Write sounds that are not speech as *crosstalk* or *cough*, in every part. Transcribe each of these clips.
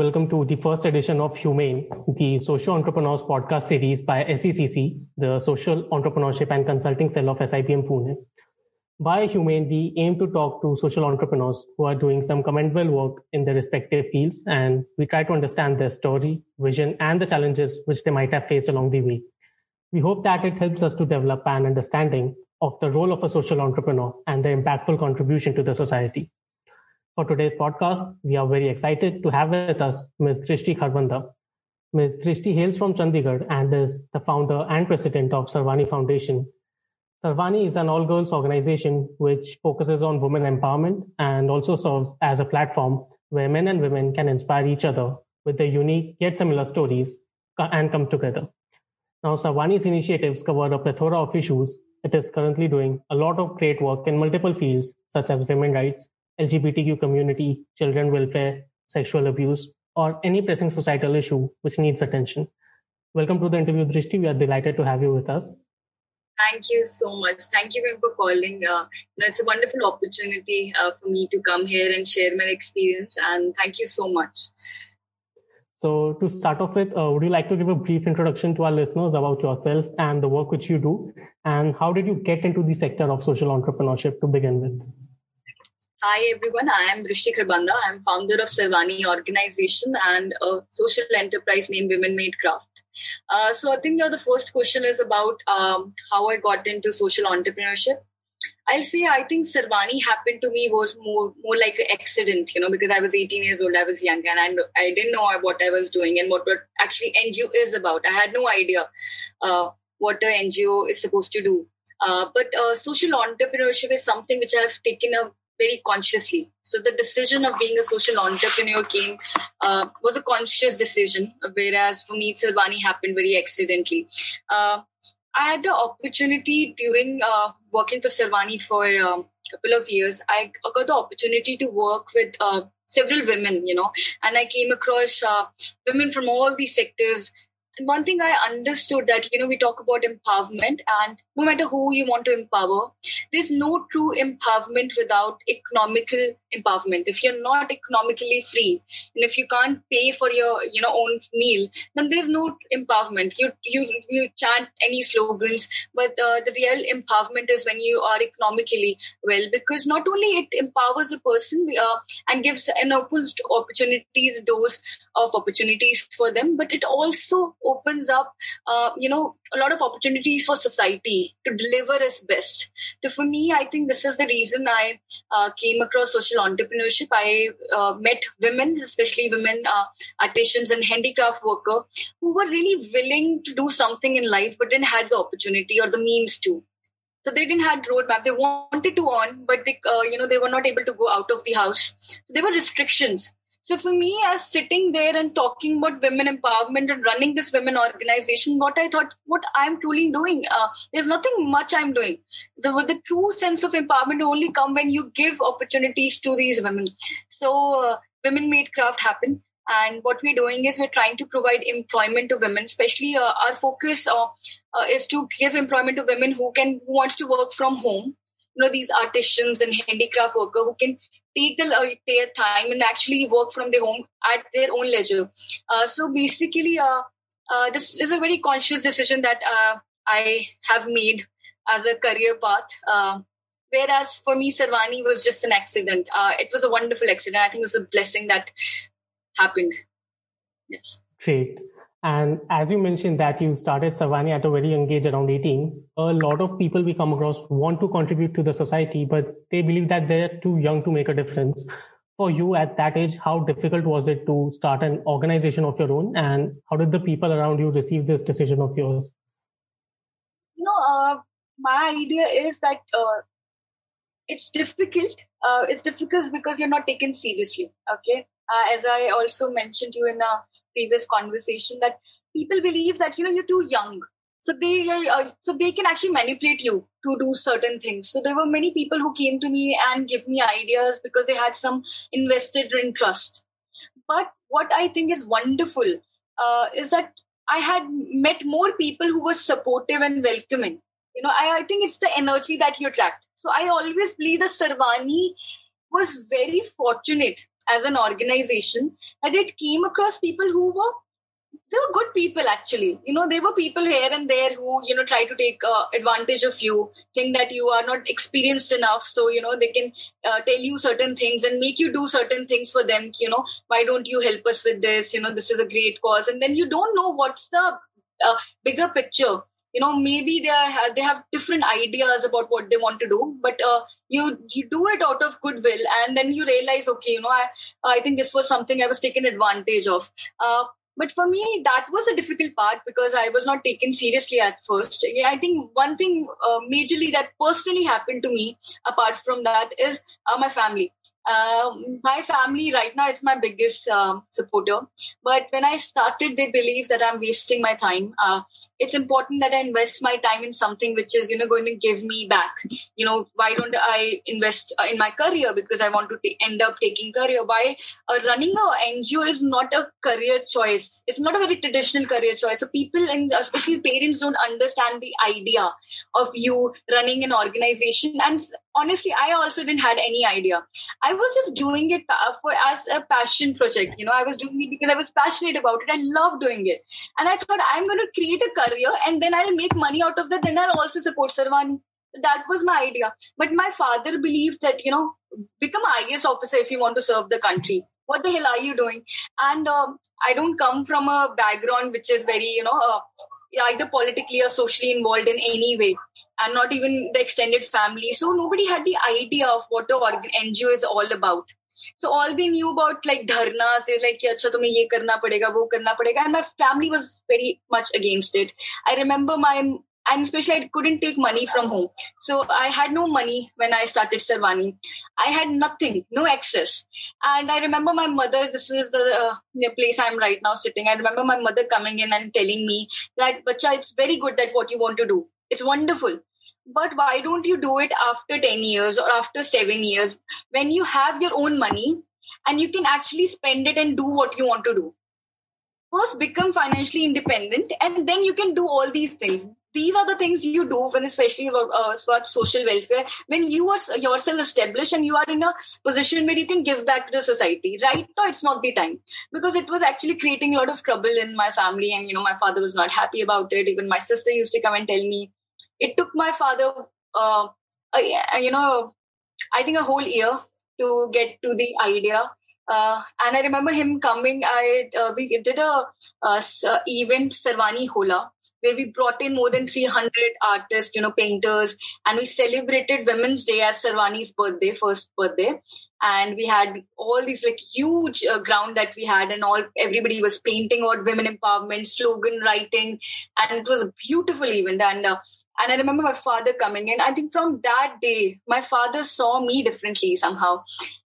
welcome to the first edition of Humane, the Social Entrepreneurs podcast series by SECC, the Social Entrepreneurship and Consulting Cell of SIBM Pune. By Humane, we aim to talk to social entrepreneurs who are doing some commendable work in their respective fields, and we try to understand their story, vision, and the challenges which they might have faced along the way. We hope that it helps us to develop an understanding of the role of a social entrepreneur and their impactful contribution to the society. For today's podcast, we are very excited to have with us Ms. Drishti Kharbanda. Ms. Drishti hails from Chandigarh and is the founder and president of Sarvani Foundation. Sarvani is an all girls organization which focuses on women empowerment and also serves as a platform where men and women can inspire each other with their unique yet similar stories and come together. Now, Sarvani's initiatives cover a plethora of issues. It is currently doing a lot of great work in multiple fields, such as women rights, LGBTQ community, children welfare, sexual abuse, or any pressing societal issue which needs attention. Welcome to the interview, Drishti. We are delighted to have you with us. Thank you so much. Thank you for calling. Uh, it's a wonderful opportunity uh, for me to come here and share my experience, and thank you so much. So, to start off with, uh, would you like to give a brief introduction to our listeners about yourself and the work which you do? And how did you get into the sector of social entrepreneurship to begin with? Hi everyone, I am Drishti Kharbanda. I am founder of Sarvani organization and a social enterprise named Women Made Craft. Uh, so I think the first question is about um, how I got into social entrepreneurship. I'll say I think Sarvani happened to me was more more like an accident, you know, because I was 18 years old, I was young, and I, I didn't know what I was doing and what, what actually NGO is about. I had no idea uh, what an NGO is supposed to do. Uh, but uh, social entrepreneurship is something which I've taken a very consciously. So the decision of being a social entrepreneur came uh, was a conscious decision, whereas for me, Sarvani happened very accidentally. Uh, I had the opportunity during uh, working for Sarvani for a um, couple of years. I got the opportunity to work with uh, several women, you know, and I came across uh, women from all these sectors one thing I understood that, you know, we talk about empowerment and no matter who you want to empower, there's no true empowerment without economical empowerment. If you're not economically free and if you can't pay for your, you know, own meal, then there's no empowerment. You, you, you chant any slogans, but uh, the real empowerment is when you are economically well, because not only it empowers a person uh, and gives and opens opportunities, doors of opportunities for them, but it also opens up, uh, you know, a lot of opportunities for society to deliver its best. So for me, I think this is the reason I uh, came across social entrepreneurship. I uh, met women, especially women uh, artisans and handicraft worker, who were really willing to do something in life, but didn't have the opportunity or the means to. So they didn't have roadmap. They wanted to earn, but they, uh, you know, they were not able to go out of the house. So there were restrictions. So for me, as sitting there and talking about women empowerment and running this women organization, what I thought, what I'm truly doing, uh, there's nothing much I'm doing. The, the true sense of empowerment only come when you give opportunities to these women. So uh, women made craft happen. And what we're doing is we're trying to provide employment to women, especially uh, our focus uh, uh, is to give employment to women who can who wants to work from home. You know, these artisans and handicraft worker who can take the, uh, their time and actually work from their home at their own leisure. Uh, so basically, uh, uh this is a very conscious decision that uh, I have made as a career path. Uh, whereas for me, Sarvani was just an accident. it was a wonderful accident. I think it was a blessing that happened. Yes. Great. And as you mentioned that you started Sarvani at a very young age, around 18, a lot of people we come across want to contribute to the society, but they believe that they're too young to make a difference. For you at that age, how difficult was it to start an organization of your own? And how did the people around you receive this decision of yours? You know, uh, my idea is that uh, it's difficult. Uh, it's difficult because you're not taken seriously. Okay. Uh, as I also mentioned you in a previous conversation that people believe that you know you're too young. So they uh, so they can actually manipulate you to do certain things. So there were many people who came to me and give me ideas because they had some invested interest but what i think is wonderful uh, is that i had met more people who were supportive and welcoming. You know I, I think it's the energy that you attract. So i always believe the sarvani was very fortunate as an organization that it came across people who were they were good people actually. You know there were people here and there who you know try to take uh, advantage of you think that you are not experienced enough so you know they can uh, tell you certain things and make you do certain things for them you know. Why don't you help us with this? You know this is a great cause. And then you don't know what's the uh, bigger picture you know maybe they are, they have different ideas about what they want to do but uh, you you do it out of goodwill and then you realize okay you know i i think this was something i was taken advantage of. Uh, but for me that was a difficult part because i was not taken seriously at first. Yeah, i think one thing uh, majorly that personally happened to me apart from that is uh, my family um, my family right now is my biggest um, supporter. But when i started they believe that i'm wasting my time. Uh, it's important that i invest my time in something which is you know going to give me back. You know why don't i invest uh, in my career? Because i want to t- end up taking career. Why uh, running a ngo is not a career choice. It's not a very traditional career choice. So people and especially parents don't understand the idea of you running an organization. And honestly i also didn't had any idea. I was just doing it for as a passion project you know i was doing it because i was passionate about it. I love doing it. And i thought i'm going to create a career and then i'll make money out of that. Then i'll also support sarvani. That was my idea. But my father believed that you know become an is officer if you want to serve the country. What the hell are you doing? And um, i don't come from a background which IAS very you know uh, either politically or socially involved in any way and not even the extended family. So nobody had the idea of what the ngo is all about. So all they knew about like dharnas is like acha tumhe ye karna padega wo karna padega and my family was very much against it. I remember my and especially I couldn't take money from home. So I had no money when I started Sarvani. I had nothing, no access. And I remember my mother, this is the, uh, the place I'm right now sitting. I remember my mother coming in and telling me that, Bacha, it's very good that what you want to do. It's wonderful. But why don't you do it after 10 years or after seven years when you have your own money and you can actually spend it and do what you want to do? First, become financially independent and then you can do all these things these are the things you do when especially about, uh, social welfare when you are yourself established and you are in a position where you can give back to the society. Right now it's not the time. Because it was actually creating a lot of trouble in my family and you know my father was not happy about it. Even my sister used to come and tell me. It took my father uh, you know i think a whole year to get to the idea. Uh, and I remember him coming. I uh, we did a, a, a event, Sarvani Hola, where we brought in more than 300 artists, you know, painters, and we celebrated Women's Day as Sarvani's birthday, first birthday. And we had all these like huge uh, ground that we had, and all everybody was painting about women empowerment, slogan writing, and it was a beautiful event. And uh, and I remember my father coming in. I think from that day, my father saw me differently somehow.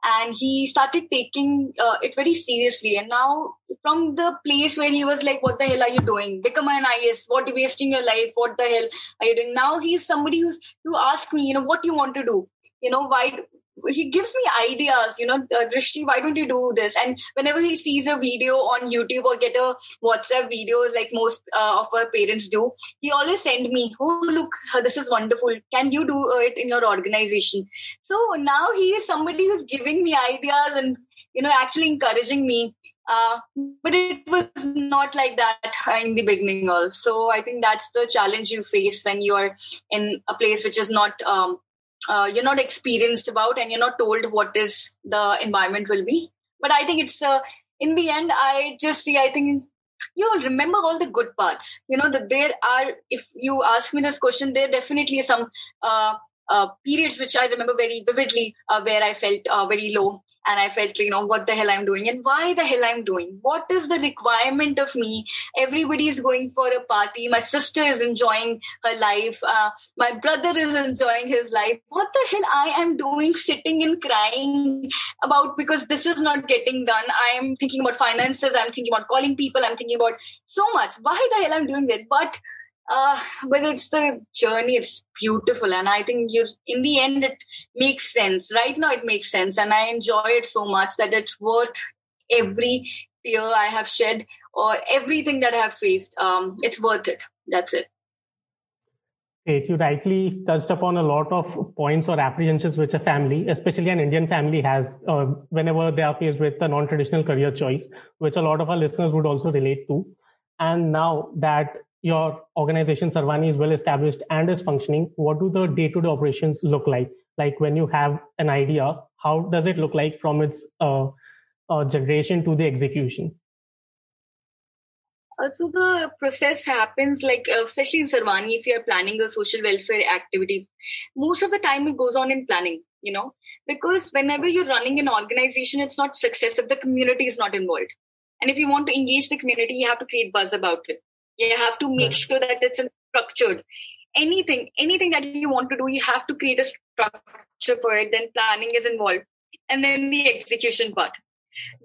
And he started taking uh, it very seriously. And now from the place where he was like what the hell are you doing? Become an IAS what you wasting your life? What the hell are you doing? Now he's somebody who's who asked me you know what you want to do? You know why he gives me ideas you know uh, drishti why don't you do this? And whenever he sees a video on youtube or get a whatsapp video like most uh, of our parents do he always send me oh look this is wonderful. Can you do it in your organization? So now he is somebody who's giving me ideas and you know actually encouraging me. Uh, but it was not like that in the beginning also. I think that's the challenge you face when you are in a place which is not um, uh, you're not experienced about and you're not told what is the environment will be. But i think it's uh, in the end i just see i think you'll remember all the good parts. You know that there are if you ask me this question there definitely some uh, uh, periods which I remember very vividly uh, where I felt uh, very low and I felt, you know, what the hell I'm doing and why the hell I'm doing. What is the requirement of me? Everybody is going for a party. My sister is enjoying her life. Uh, my brother is enjoying his life. What the hell I am doing sitting and crying about because this is not getting done. I am thinking about finances. I'm thinking about calling people. I'm thinking about so much. Why the hell I'm doing that? But uh, but it's the journey it's beautiful and i think you in the end it makes sense. Right now it makes sense and i enjoy it so much that it's worth every tear i have shed or everything that i have faced. Um, it's worth it. That's it. You rightly touched upon a lot of points or apprehensions which a family, especially an Indian family, has uh, whenever they are faced with a non-traditional career choice, which a lot of our listeners would also relate to. And now that your organization Sarvani is well established and is functioning, what do the day-to-day operations look like? Like when you have an idea, how does it look like from its uh, uh, generation to the execution? Uh, so the process happens like, uh, especially in Sarvani, if you are planning a social welfare activity, most of the time it goes on in planning, you know, because whenever you're running an organization, it's not success if the community is not involved. And if you want to engage the community, you have to create buzz about it. You have to make sure that it's structured. Anything, anything that you want to do, you have to create a structure for it. Then planning is involved. And then the execution part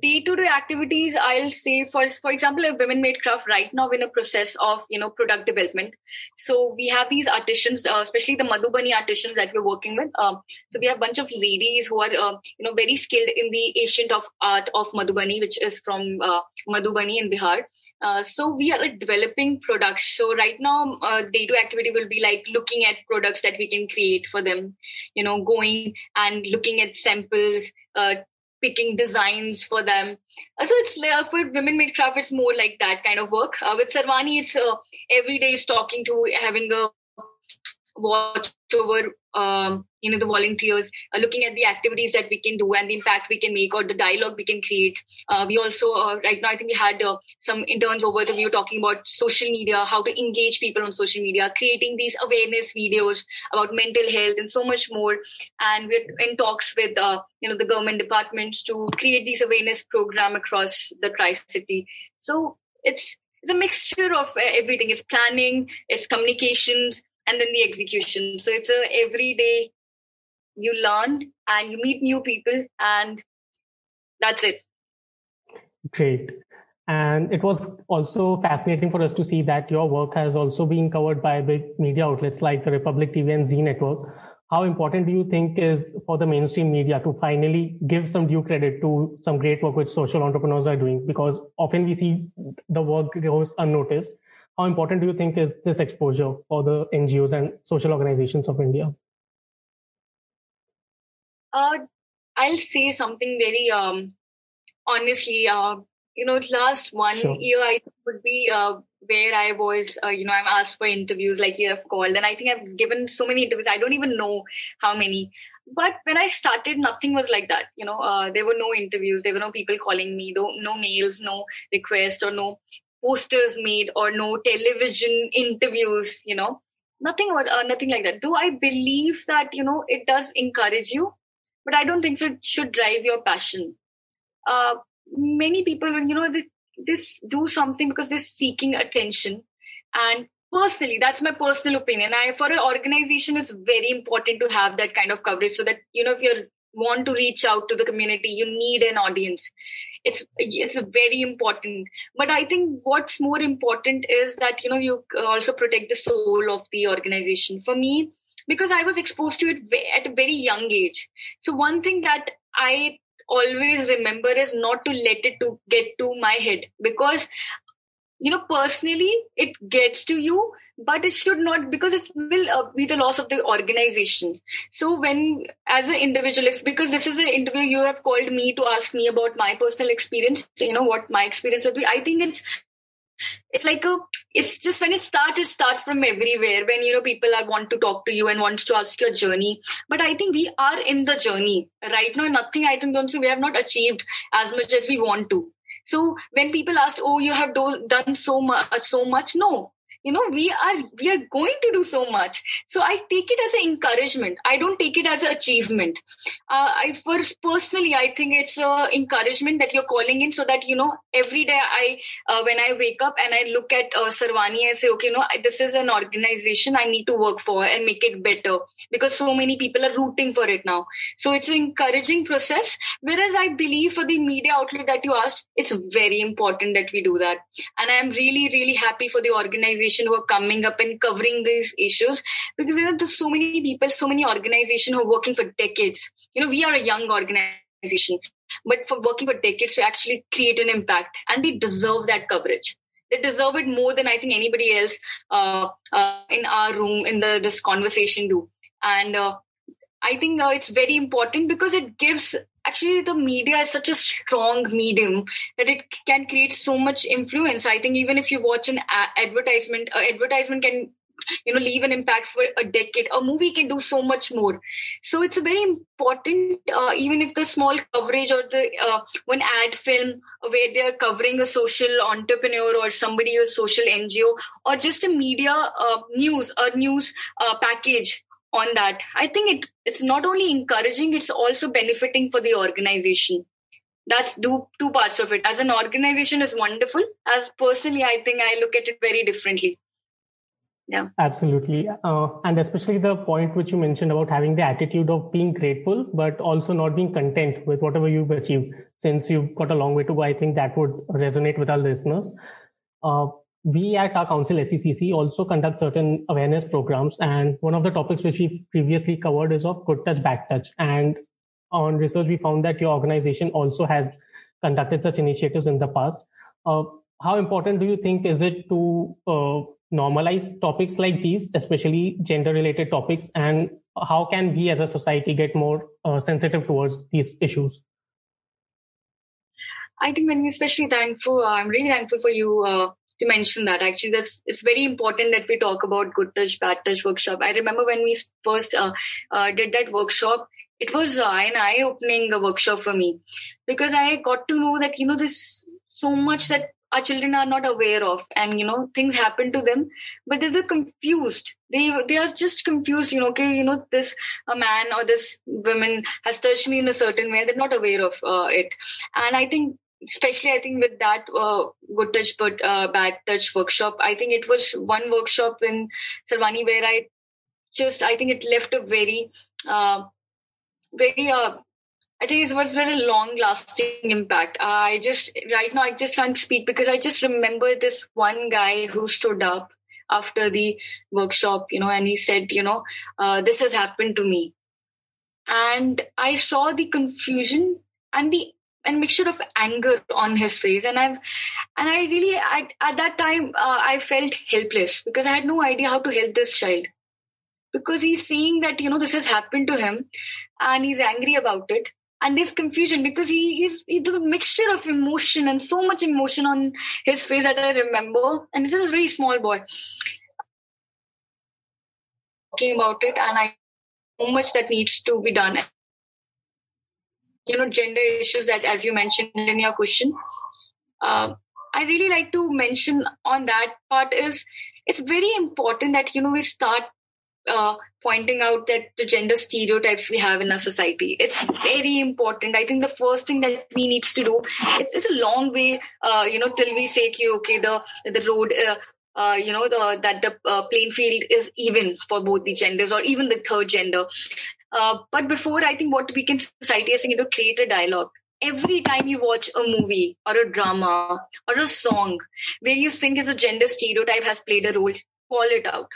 day-to-day activities i'll say for for example a women made craft right now in a process of you know product development so we have these artisans uh, especially the madhubani artisans that we're working with um, so we have a bunch of ladies who are uh, you know very skilled in the ancient of art of madhubani which is from uh, madhubani in bihar uh, so we are developing products. So right now, uh, day-to activity will be like looking at products that we can create for them. You know, going and looking at samples, uh, picking designs for them. Uh, so it's uh, for women made craft, it's more like that kind of work. Uh, with Sarvani, it's every day is talking to having a watch over um, you know the volunteers uh, looking at the activities that we can do and the impact we can make or the dialogue we can create. Uh, we also uh, right now i think we had uh, some interns over that we were talking about social media how to engage people on social media creating these awareness videos about mental health and so much more. And we're in talks with uh, you know the government departments to create these awareness program across the tri-city. So it's it's a mixture of uh, everything. It's planning it's communications and then the execution. So it's a everyday you learn and you meet new people and that's it. Great. And it was also fascinating for us to see that your work has also been covered by big media outlets like the Republic TV and Zee Network. How important do you think is for the mainstream media to finally give some due credit to some great work which social entrepreneurs are doing? Because often we see the work goes unnoticed how important do you think is this exposure for the NGOs and social organizations of India? Uh, I'll say something very um, honestly. Uh, you know, last one sure. year I would be uh, where I was. Uh, you know, I'm asked for interviews like you have called, and I think I've given so many interviews. I don't even know how many. But when I started, nothing was like that. You know, uh, there were no interviews. There were no people calling me. No, no mails, no request, or no posters made or no television interviews you know? Nothing uh, nothing like that. Do i believe that you know it does encourage you but i don't think so it should drive your passion. Uh, many people you know this do something because they're seeking attention. And personally that's my personal opinion. I for an organization it's very important to have that kind of coverage so that you know if you want to reach out to the community you need an audience. It's it's very important. But i think what's more important is that you know you also protect the soul of the organization. For me because i was exposed to it at a very young age. So one thing that i always remember is not to let it to get to my head. Because you know personally it gets to you but it should not because it will uh, be the loss of the organization. So when as an individual because this is an interview you have called me to ask me about my personal experience you know what my experience would be i think it's it's like a it's just when it starts it starts from everywhere when you know people are want to talk to you and wants to ask your journey. But i think we are in the journey. Right now nothing i think don't say we have not achieved as much as we want to so when people asked, "Oh, you have do- done so much, so much," no, you know we are we are going to do so much. So i take it as an encouragement. I don't take it as an achievement. Uh, i first personally i think it's a encouragement that you're calling in so that you know every day i uh, when i wake up and i look at uh, sarvani i say okay you know this is an organization i need to work for and make it better because so many people are rooting for it now. So it's an encouraging process. Whereas i believe for the media outlet that you asked it's very important that we do that. And i'm really really happy for the organization who are coming up and covering these issues because you know there's so many people so many organizations who are working for decades. You know we are a young organization but for working for decades to actually create an impact and they deserve that coverage. They deserve it more than i think anybody else uh, uh, in our room in the this conversation do. And uh, i think uh, it's very important because it gives actually the media is such a strong medium that it can create so much influence. I think even if you watch an advertisement uh, advertisement can you know leave an impact for a decade. A movie can do so much more. So it's very important uh, even if the small coverage or the uh, one ad film where they're covering a social entrepreneur or somebody a social ngo or just a media uh, news a news uh, package on that. I think it it's not only encouraging it's also benefiting for the organization. That's two, two parts of it. As an organization is wonderful. As personally i think i look at it very differently. Yeah. Absolutely. Uh, and especially the point which you mentioned about having the attitude of being grateful but also not being content with whatever you've achieved. Since you've got a long way to go i think that would resonate with our listeners. Uh, we at our council SECC also conduct certain awareness programs and one of the topics which we previously covered is of good touch bad touch. And on research we found that your organization also has conducted such initiatives in the past. Uh, how important do you think is it to uh, normalize topics like these, especially gender related topics, and how can we as a society get more uh, sensitive towards these issues? I think when we especially thankful, uh, I'm really thankful for you uh, to mention that. Actually, that's it's very important that we talk about good touch, bad touch workshop. I remember when we first uh, uh, did that workshop, it was uh, an eye-opening workshop for me because I got to know that you know there's so much that our children are not aware of and you know things happen to them but they're confused they they are just confused you know okay you know this a man or this woman has touched me in a certain way they're not aware of uh, it and i think especially i think with that uh, good touch but uh, bad touch workshop i think it was one workshop in Sarvani where i just i think it left a very uh, very uh, I think it was very long lasting impact. I just, right now, I just can't speak because I just remember this one guy who stood up after the workshop, you know, and he said, you know, uh, this has happened to me. And I saw the confusion and the and mixture of anger on his face and i've and i really at, at that time uh, i felt helpless because i had no idea how to help this child because he's seeing that you know this has happened to him and he's angry about it and there's confusion because he is he, the mixture of emotion and so much emotion on his face that I remember. And this is a very small boy talking about it, and I so much that needs to be done. You know, gender issues that, as you mentioned in your question, uh, I really like to mention on that part is it's very important that you know we start uh, pointing out that the gender stereotypes we have in our society. It's very important. I think the first thing that we needs to do, it's, it's a long way, uh, you know, till we say, okay, the, the road, uh, uh, you know, the, that the uh, playing field is even for both the genders or even the third gender. Uh, but before, I think what we can society is you know, create a dialogue. Every time you watch a movie or a drama or a song where you think is a gender stereotype has played a role, call it out.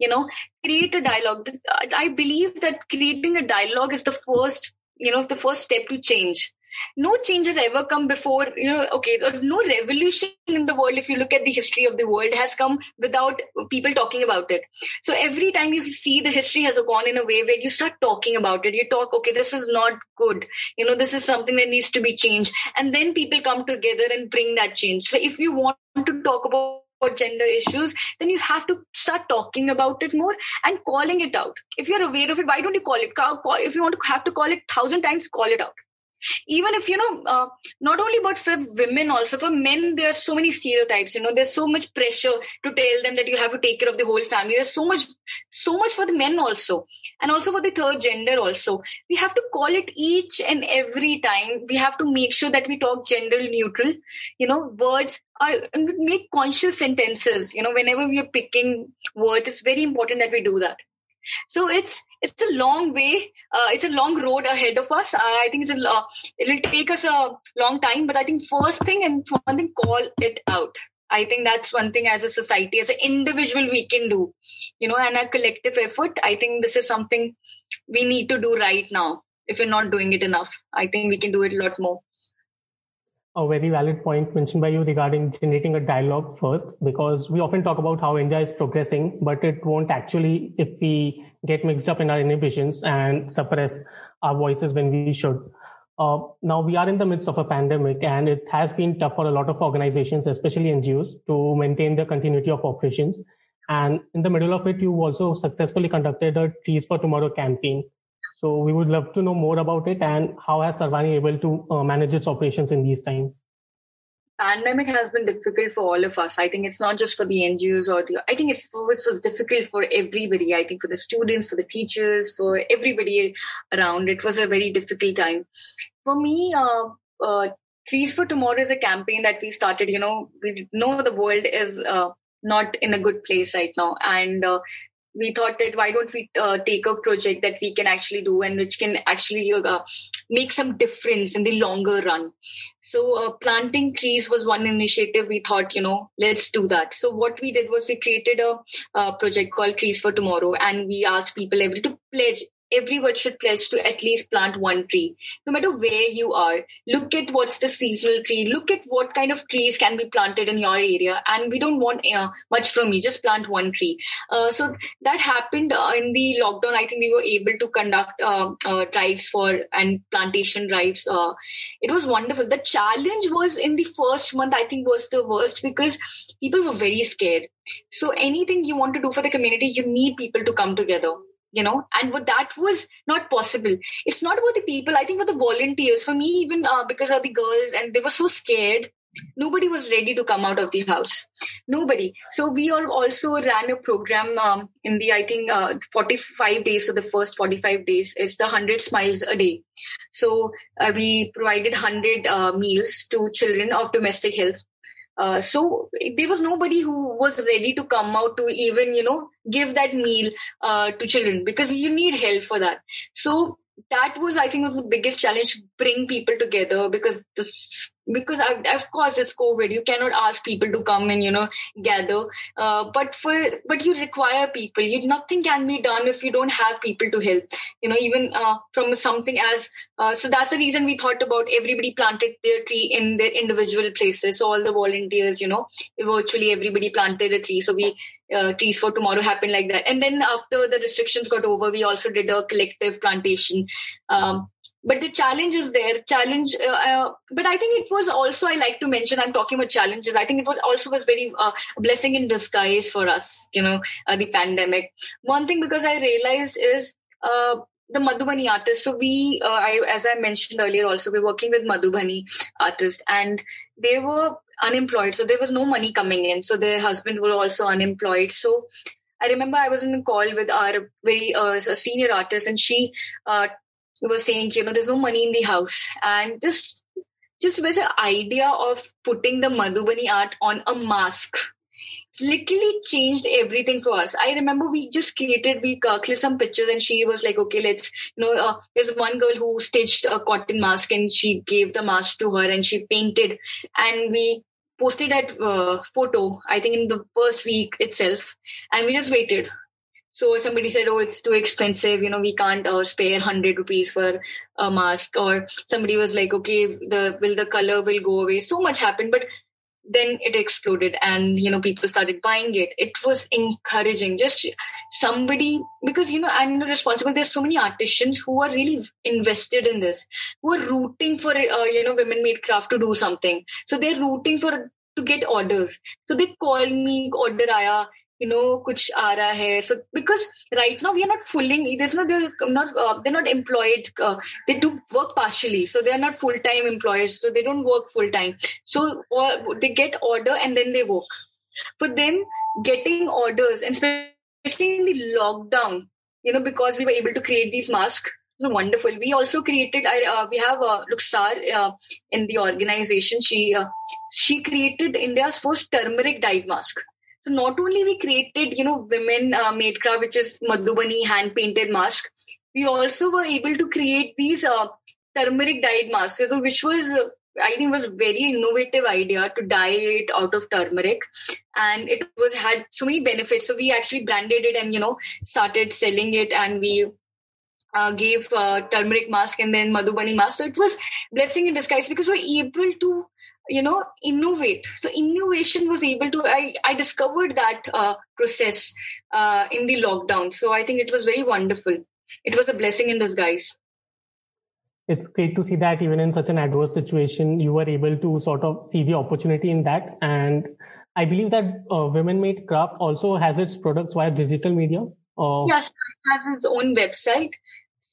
You know create a dialogue. I believe that creating a dialogue is the first you know the first step to change no change has ever come before you know okay no revolution in the world if you look at the history of the world has come without people talking about it. So every time you see the history has gone in a way where you start talking about it. You talk okay this is not good. You know this is something that needs to be changed. And then people come together and bring that change. So if you want to talk about gender issues, then you have to start talking about it more and calling it out. If you're aware of it, why don't you call it? If you want to have to call it thousand times, call it out even if you know uh, not only but for women also for men there are so many stereotypes you know there's so much pressure to tell them that you have to take care of the whole family. There's so much so much for the men also and also for the third gender also. We have to call it each and every time. We have to make sure that we talk gender neutral. You know words are make conscious sentences. You know whenever we are picking words it's very important that we do that. So it's it's a long way. Uh, it's a long road ahead of us. I, think it's a uh, it'll take us a long time, but I think first thing and one thing, call it out. I think that's one thing as a society, as an individual, we can do, you know, and a collective effort. I think this is something we need to do right now. If we're not doing it enough, I think we can do it a lot more. A very valid point mentioned by you regarding generating a dialogue first, because we often talk about how India is progressing, but it won't actually if we get mixed up in our inhibitions and suppress our voices when we should. Uh, now we are in the midst of a pandemic and it has been tough for a lot of organizations, especially NGOs, to maintain the continuity of operations. And in the middle of it, you also successfully conducted a Trees for Tomorrow campaign. So we would love to know more about it and how has Sarvani able to uh, manage its operations in these times? Pandemic has been difficult for all of us. I think it's not just for the NGOs or the. I think it's it was difficult for everybody. I think for the students, for the teachers, for everybody around. It was a very difficult time. For me, uh, uh, Trees for Tomorrow is a campaign that we started. You know, we know the world is uh, not in a good place right now, and uh, we thought that why don't we uh, take a project that we can actually do and which can actually uh, make some difference in the longer run. So uh, planting trees was one initiative we thought you know let's do that. So what we did was we created a, a project called trees for tomorrow and we asked people every to pledge everyone should pledge to at least plant one tree. No matter where you are look at what's the seasonal tree. Look at what kind of trees can be planted in your area. And we don't want uh, much from you. Just plant one tree. Uh, so that happened uh, in the lockdown. I think we were able to conduct um, uh, drives for and plantation drives uh, it was wonderful. The challenge was in the first month i think was the worst because people were very scared. So anything you want to do for the community you need people to come together you know and what that was not possible. It's not about the people i think for the volunteers. For me even uh, because of the girls and they were so scared nobody was ready to come out of the house. Nobody. So we all also ran a program um, in the i think uh, 45 days. So the first 45 days is the 100 smiles a day. So uh, we provided 100 uh, meals to children of domestic health uh, so there was nobody who was ready to come out to even you know give that meal uh, to children because you need help for that. So that was i think was the biggest challenge bring people together because this because of course it's covid you cannot ask people to come and you know gather. Uh, but for but you require people. You nothing can be done if you don't have people to help. You know even uh, from something as uh, so that's the reason we thought about everybody planted their tree in their individual places. So all the volunteers you know virtually everybody planted a tree. So we uh, trees for tomorrow happened like that. And then after the restrictions got over we also did a collective plantation. Um, but the challenge is there challenge uh, uh, but i think it was also i like to mention i'm talking about challenges i think it was also was very uh, blessing in disguise for us you know uh, the pandemic one thing because i realized is uh, the Madhubani artists. So we, uh, I, as I mentioned earlier, also we're working with Madhubani artists, and they were unemployed, so there was no money coming in. So their husband were also unemployed. So I remember I was in a call with our very uh, senior artist, and she uh, was saying, you know, there's no money in the house, and just just with the idea of putting the Madhubani art on a mask literally changed everything for us. I remember we just created, we uh, some pictures and she was like, okay, let's, you know, uh, there's one girl who stitched a cotton mask and she gave the mask to her and she painted. And we posted that uh, photo, I think in the first week itself. And we just waited so somebody said, "Oh, it's too expensive. You know, we can't uh, spare hundred rupees for a mask." Or somebody was like, "Okay, the will the color will go away." So much happened, but then it exploded, and you know, people started buying it. It was encouraging. Just somebody because you know I'm responsible. There's so many artisans who are really invested in this, who are rooting for uh, you know women made craft to do something. So they're rooting for to get orders. So they call me, order aya you know kuch aa raha hai so because right now we are not fully there's no they're not uh, they're not employed uh, they do work partially so they're not full time employees so they don't work full time so or they get order and then they work for them getting orders and especially in the lockdown you know because we were able to create these masks so wonderful. We also created. I uh, we have uh, Luxar uh, in the organization. She uh, she created India's first turmeric dyed mask. So not only we created, you know, women uh, made craft, which is Madhubani hand painted mask, we also were able to create these uh, turmeric dyed masks, which was uh, I think was very innovative idea to dye it out of turmeric, and it was had so many benefits. So we actually branded it and you know started selling it, and we uh, gave uh, turmeric mask and then madhubani mask. So it was blessing in disguise because we're able to, you know, innovate. So innovation was able to. I I discovered that uh, process uh, in the lockdown. So I think it was very wonderful. It was a blessing in disguise. It's great to see that even in such an adverse situation, you were able to sort of see the opportunity in that. And I believe that uh, Women Made Craft also has its products via digital media. Uh, yes, it has its own website.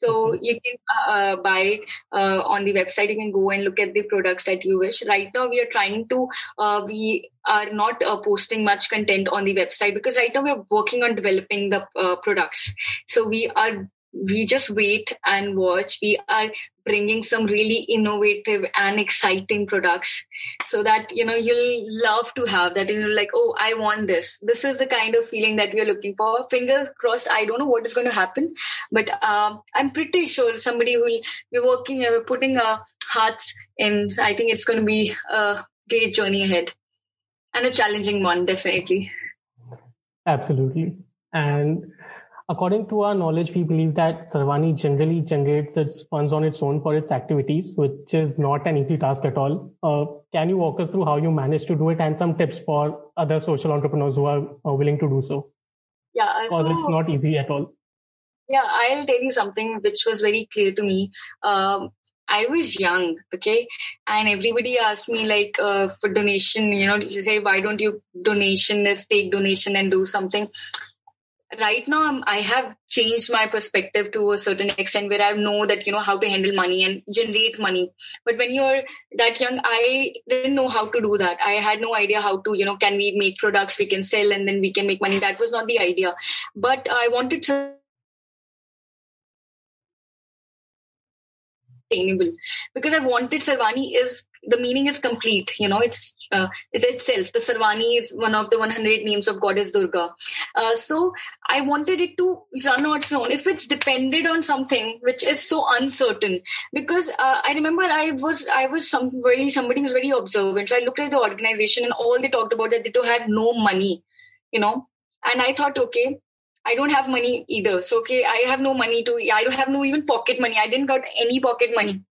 So you can uh, buy uh, on the website. You can go and look at the products that you wish. Right now, we are trying to. Uh, we are not uh, posting much content on the website because right now we are working on developing the uh, products. So we are we just wait and watch. We are bringing some really innovative and exciting products so that you know you'll love to have that and you're like oh i want this. This is the kind of feeling that we're looking for. Finger crossed i don't know what is going to happen but um, i'm pretty sure somebody will be working putting our hearts in. I think it's going to be a great journey ahead and a challenging one definitely. Absolutely. And According to our knowledge, we believe that Sarvani generally generates its funds on its own for its activities, which is not an easy task at all. Uh, can you walk us through how you manage to do it and some tips for other social entrepreneurs who are, are willing to do so? Yeah, because so, it's not easy at all. Yeah, I'll tell you something which was very clear to me. Um, I was young, okay, and everybody asked me like uh, for donation. You know, you say why don't you donation? Let's take donation and do something right now I'm, i have changed my perspective to a certain extent where i know that you know how to handle money and generate money. But when you're that young i didn't know how to do that. I had no idea how to you know can we make products we can sell and then we can make money. That was not the idea. But i wanted to sustainable. Because I wanted Sarvani is the meaning is complete. You know, it's uh, it's itself. The Sarvani is one of the 100 names of Goddess Durga. Uh, so I wanted it to run on its own. If it's depended on something which is so uncertain, because uh, I remember I was I was some very somebody who's very observant. So I looked at the organization and all they talked about that they do have no money. You know, and I thought, okay, I don't have money either. So okay, I have no money to. I don't have no even pocket money. I didn't got any pocket money.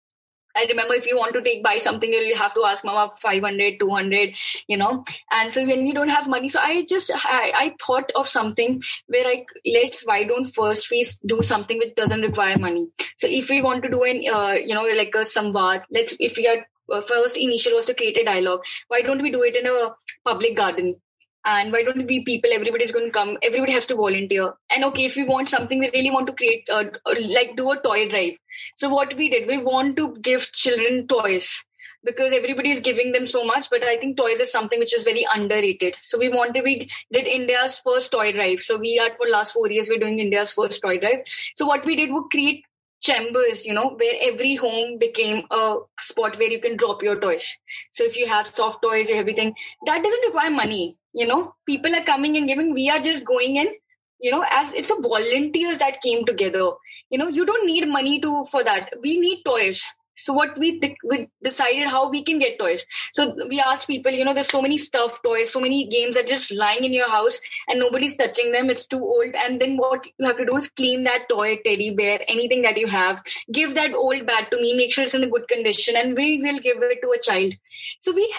I remember if you want to take buy something, you'll have to ask mama 500, 200, you know. And so when you don't have money, so I just I, I thought of something where I let's why don't first we do something which doesn't require money. So if we want to do an uh, you know like a samvad, let's if we are uh, first initial was to create a dialogue. Why don't we do it in a public garden? And why don't we people everybody's going to come everybody has to volunteer. And okay if we want something we really want to create uh, like do a toy drive. So what we did we want to give children toys because everybody is giving them so much but i think toys is something which is very underrated. So we wanted we did india's first toy drive. So we are for last four years we're doing india's first toy drive. So what we did was create chambers, you know, where every home became a spot where you can drop your toys. So if you have soft toys, or everything, that doesn't require money. You know, people are coming and giving. We are just going in, you know, as it's a volunteers that came together. You know, you don't need money to for that. We need toys. So what we th- we decided how we can get toys. So we asked people, you know, there's so many stuffed toys, so many games are just lying in your house and nobody's touching them. It's too old. And then what you have to do is clean that toy, teddy bear, anything that you have, give that old bat to me, make sure it's in a good condition, and we will give it to a child. So we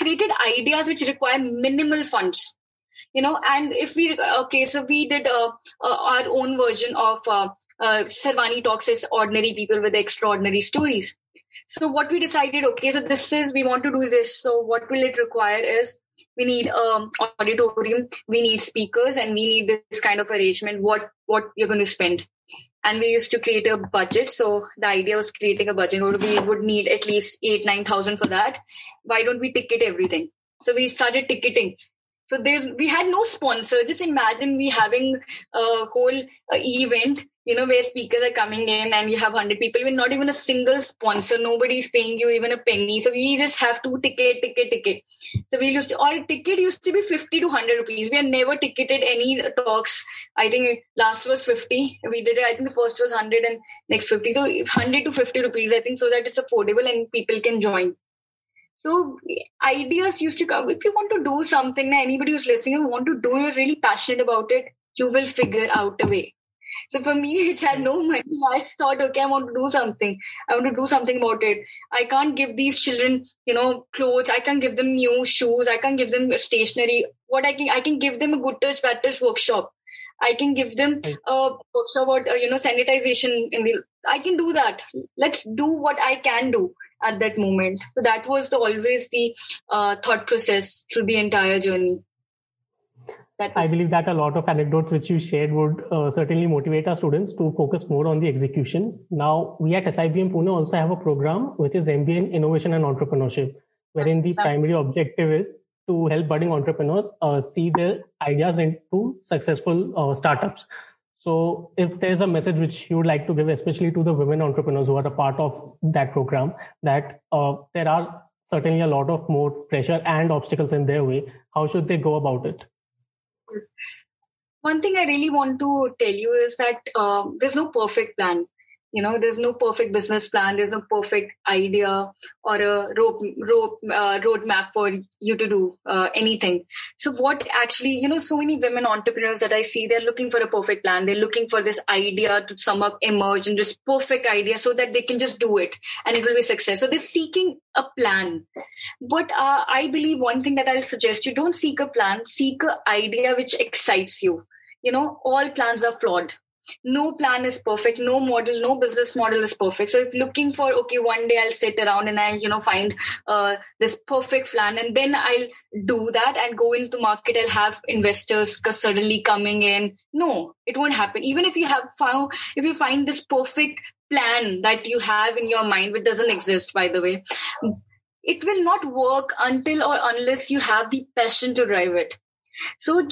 created ideas which require minimal funds you know and if we okay so we did uh, uh, our own version of uh, uh, Sarvani talks as ordinary people with extraordinary stories. So what we decided, okay, so this is we want to do this. So what will it require is we need um auditorium, we need speakers, and we need this kind of arrangement. What what you're going to spend, and we used to create a budget. So the idea was creating a budget. We would need at least eight nine thousand for that. Why don't we ticket everything? So we started ticketing. So there's we had no sponsor. Just imagine we having a whole uh, event you know, where speakers are coming in and you have 100 people, we're not even a single sponsor. Nobody's paying you even a penny. So we just have to ticket, ticket, ticket. So we used to, our ticket used to be 50 to 100 rupees. We have never ticketed any talks. I think last was 50. We did it. I think the first was 100 and next 50. So 100 to 50 rupees, I think, so that it's affordable and people can join. So ideas used to come. If you want to do something, anybody who's listening, you want to do, you're really passionate about it, you will figure out a way So for me, *laughs* which had no money, *laughs* I thought, okay, I want to do something. I want to do something about it. I can't give these children, you know, clothes. I can't give them new shoes. I can't give them stationery. What I can, I can give them a good touch, bad touch workshop. I can give them a workshop about, uh, you know, sanitization in the, I can do that. Let's do what I can do at that moment. So that was the, always the uh, thought process through the entire journey. That I believe that a lot of anecdotes which you shared would uh, certainly motivate our students to focus more on the execution. Now, we at SIBM Pune also have a program which is MBA in Innovation and Entrepreneurship, wherein the primary objective is to help budding entrepreneurs uh, see their ideas into successful uh, startups. So, if there's a message which you would like to give, especially to the women entrepreneurs who are a part of that program, that uh, there are certainly a lot of more pressure and obstacles in their way, how should they go about it? One thing I really want to tell you is that uh, there's no perfect plan you know there's no perfect business plan there's no perfect idea or a rope rope uh, roadmap for you to do uh, anything. So what actually you know so many women entrepreneurs that i see they're looking for a perfect plan. They're looking for this idea to sum up emerge and this perfect idea so that they can just do it and it will be success. So they're seeking a plan. But uh, i believe one thing that i'll suggest you don't seek a plan seek an idea which excites you. You know all plans are flawed no plan is perfect. No model no business model is perfect. So if looking for okay one day i'll sit around and i you know find uh, this perfect plan and then i'll do that and go into market i'll have investors suddenly coming in. No it won't happen. Even if you have found if you find this perfect plan that you have in your mind which doesn't exist by the way it will not work until or unless you have the passion to drive it. So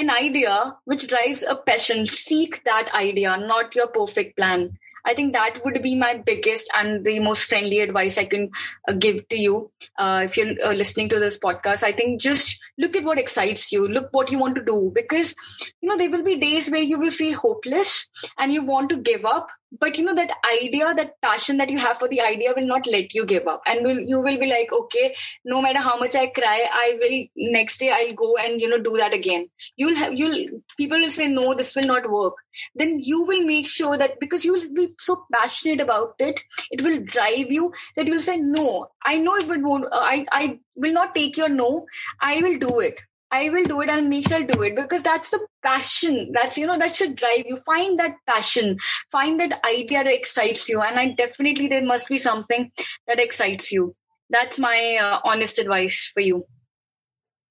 an idea which drives a passion. Seek that idea not your perfect plan. I think that would be my biggest and the most friendly advice i can uh, give to you. Uh, if you're uh, listening to this podcast i think just look at what excites you. Look what you want to do because you know there will be days where you will feel hopeless and you want to give up but you know that idea that passion that you have for the idea will not let you give up. And will you will be like okay no matter how much i cry i will next day i'll go and you know do that again. You'll have you'll people will say no this will not work. Then you will make sure that because you will be so passionate about it it will drive you that you'll say no i know it won't uh, i i will not take your no. I will do it I will do it and me shall do it because that's the passion. That's, you know, that should drive you. Find that passion. Find that idea that excites you. And I definitely, there must be something that excites you. That's my uh, honest advice for you.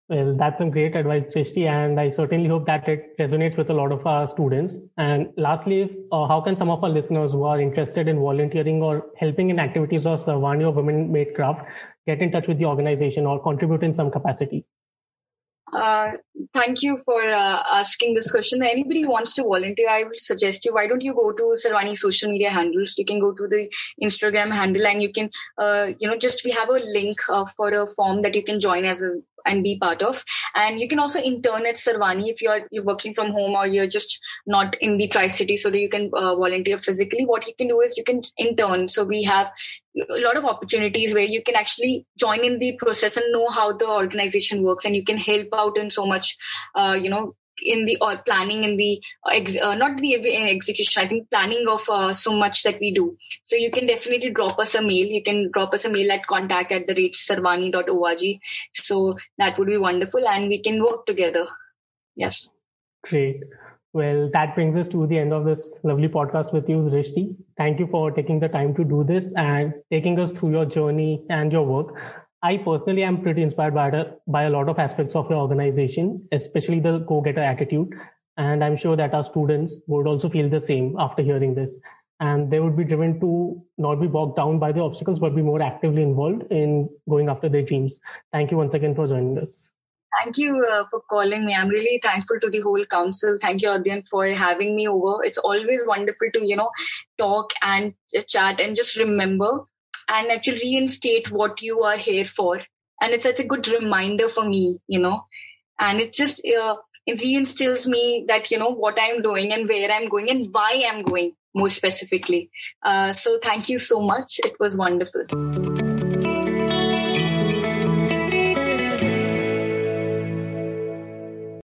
Well, that's some great advice, Drishti, and I certainly hope that it resonates with a lot of our students. And lastly, if, uh, how can some of our listeners who are interested in volunteering or helping in activities of Sarvani or Women Made Craft get in touch with the organization or contribute in some capacity? Uh, thank you for uh, asking this question. Anybody who wants to volunteer, I will suggest you. Why don't you go to Sarvani social media handles? You can go to the Instagram handle and you can, uh, you know, just we have a link uh, for a form that you can join as a and be part of. And you can also intern at Sarvani if you're you're working from home or you're just not in the Tri City, so that you can uh, volunteer physically. What you can do is you can intern. So we have a lot of opportunities where you can actually join in the process and know how the organization works, and you can help out in so much, uh, you know, in the or planning in the uh, ex, uh, not the execution i think planning of uh, so much that we do. So you can definitely drop us a mail. You can drop us a mail at contact at the rate sarvani.org so that would be wonderful and we can work together. Yes. Great. Well, that brings us to the end of this lovely podcast with you, Drishti. Thank you for taking the time to do this and taking us through your journey and your work. I personally am pretty inspired by, the, by a lot of aspects of your organization, especially the go-getter attitude. And I'm sure that our students would also feel the same after hearing this. And they would be driven to not be bogged down by the obstacles, but be more actively involved in going after their dreams. Thank you once again for joining us. Thank you uh, for calling me. I'm really thankful to the whole council. Thank you, Adyan, for having me over. It's always wonderful to, you know, talk and chat and just remember and actually reinstate what you are here for. And it's such a good reminder for me, you know, and it just uh, it reinstills me that you know what I'm doing and where I'm going and why I'm going more specifically. Uh, so thank you so much. It was wonderful.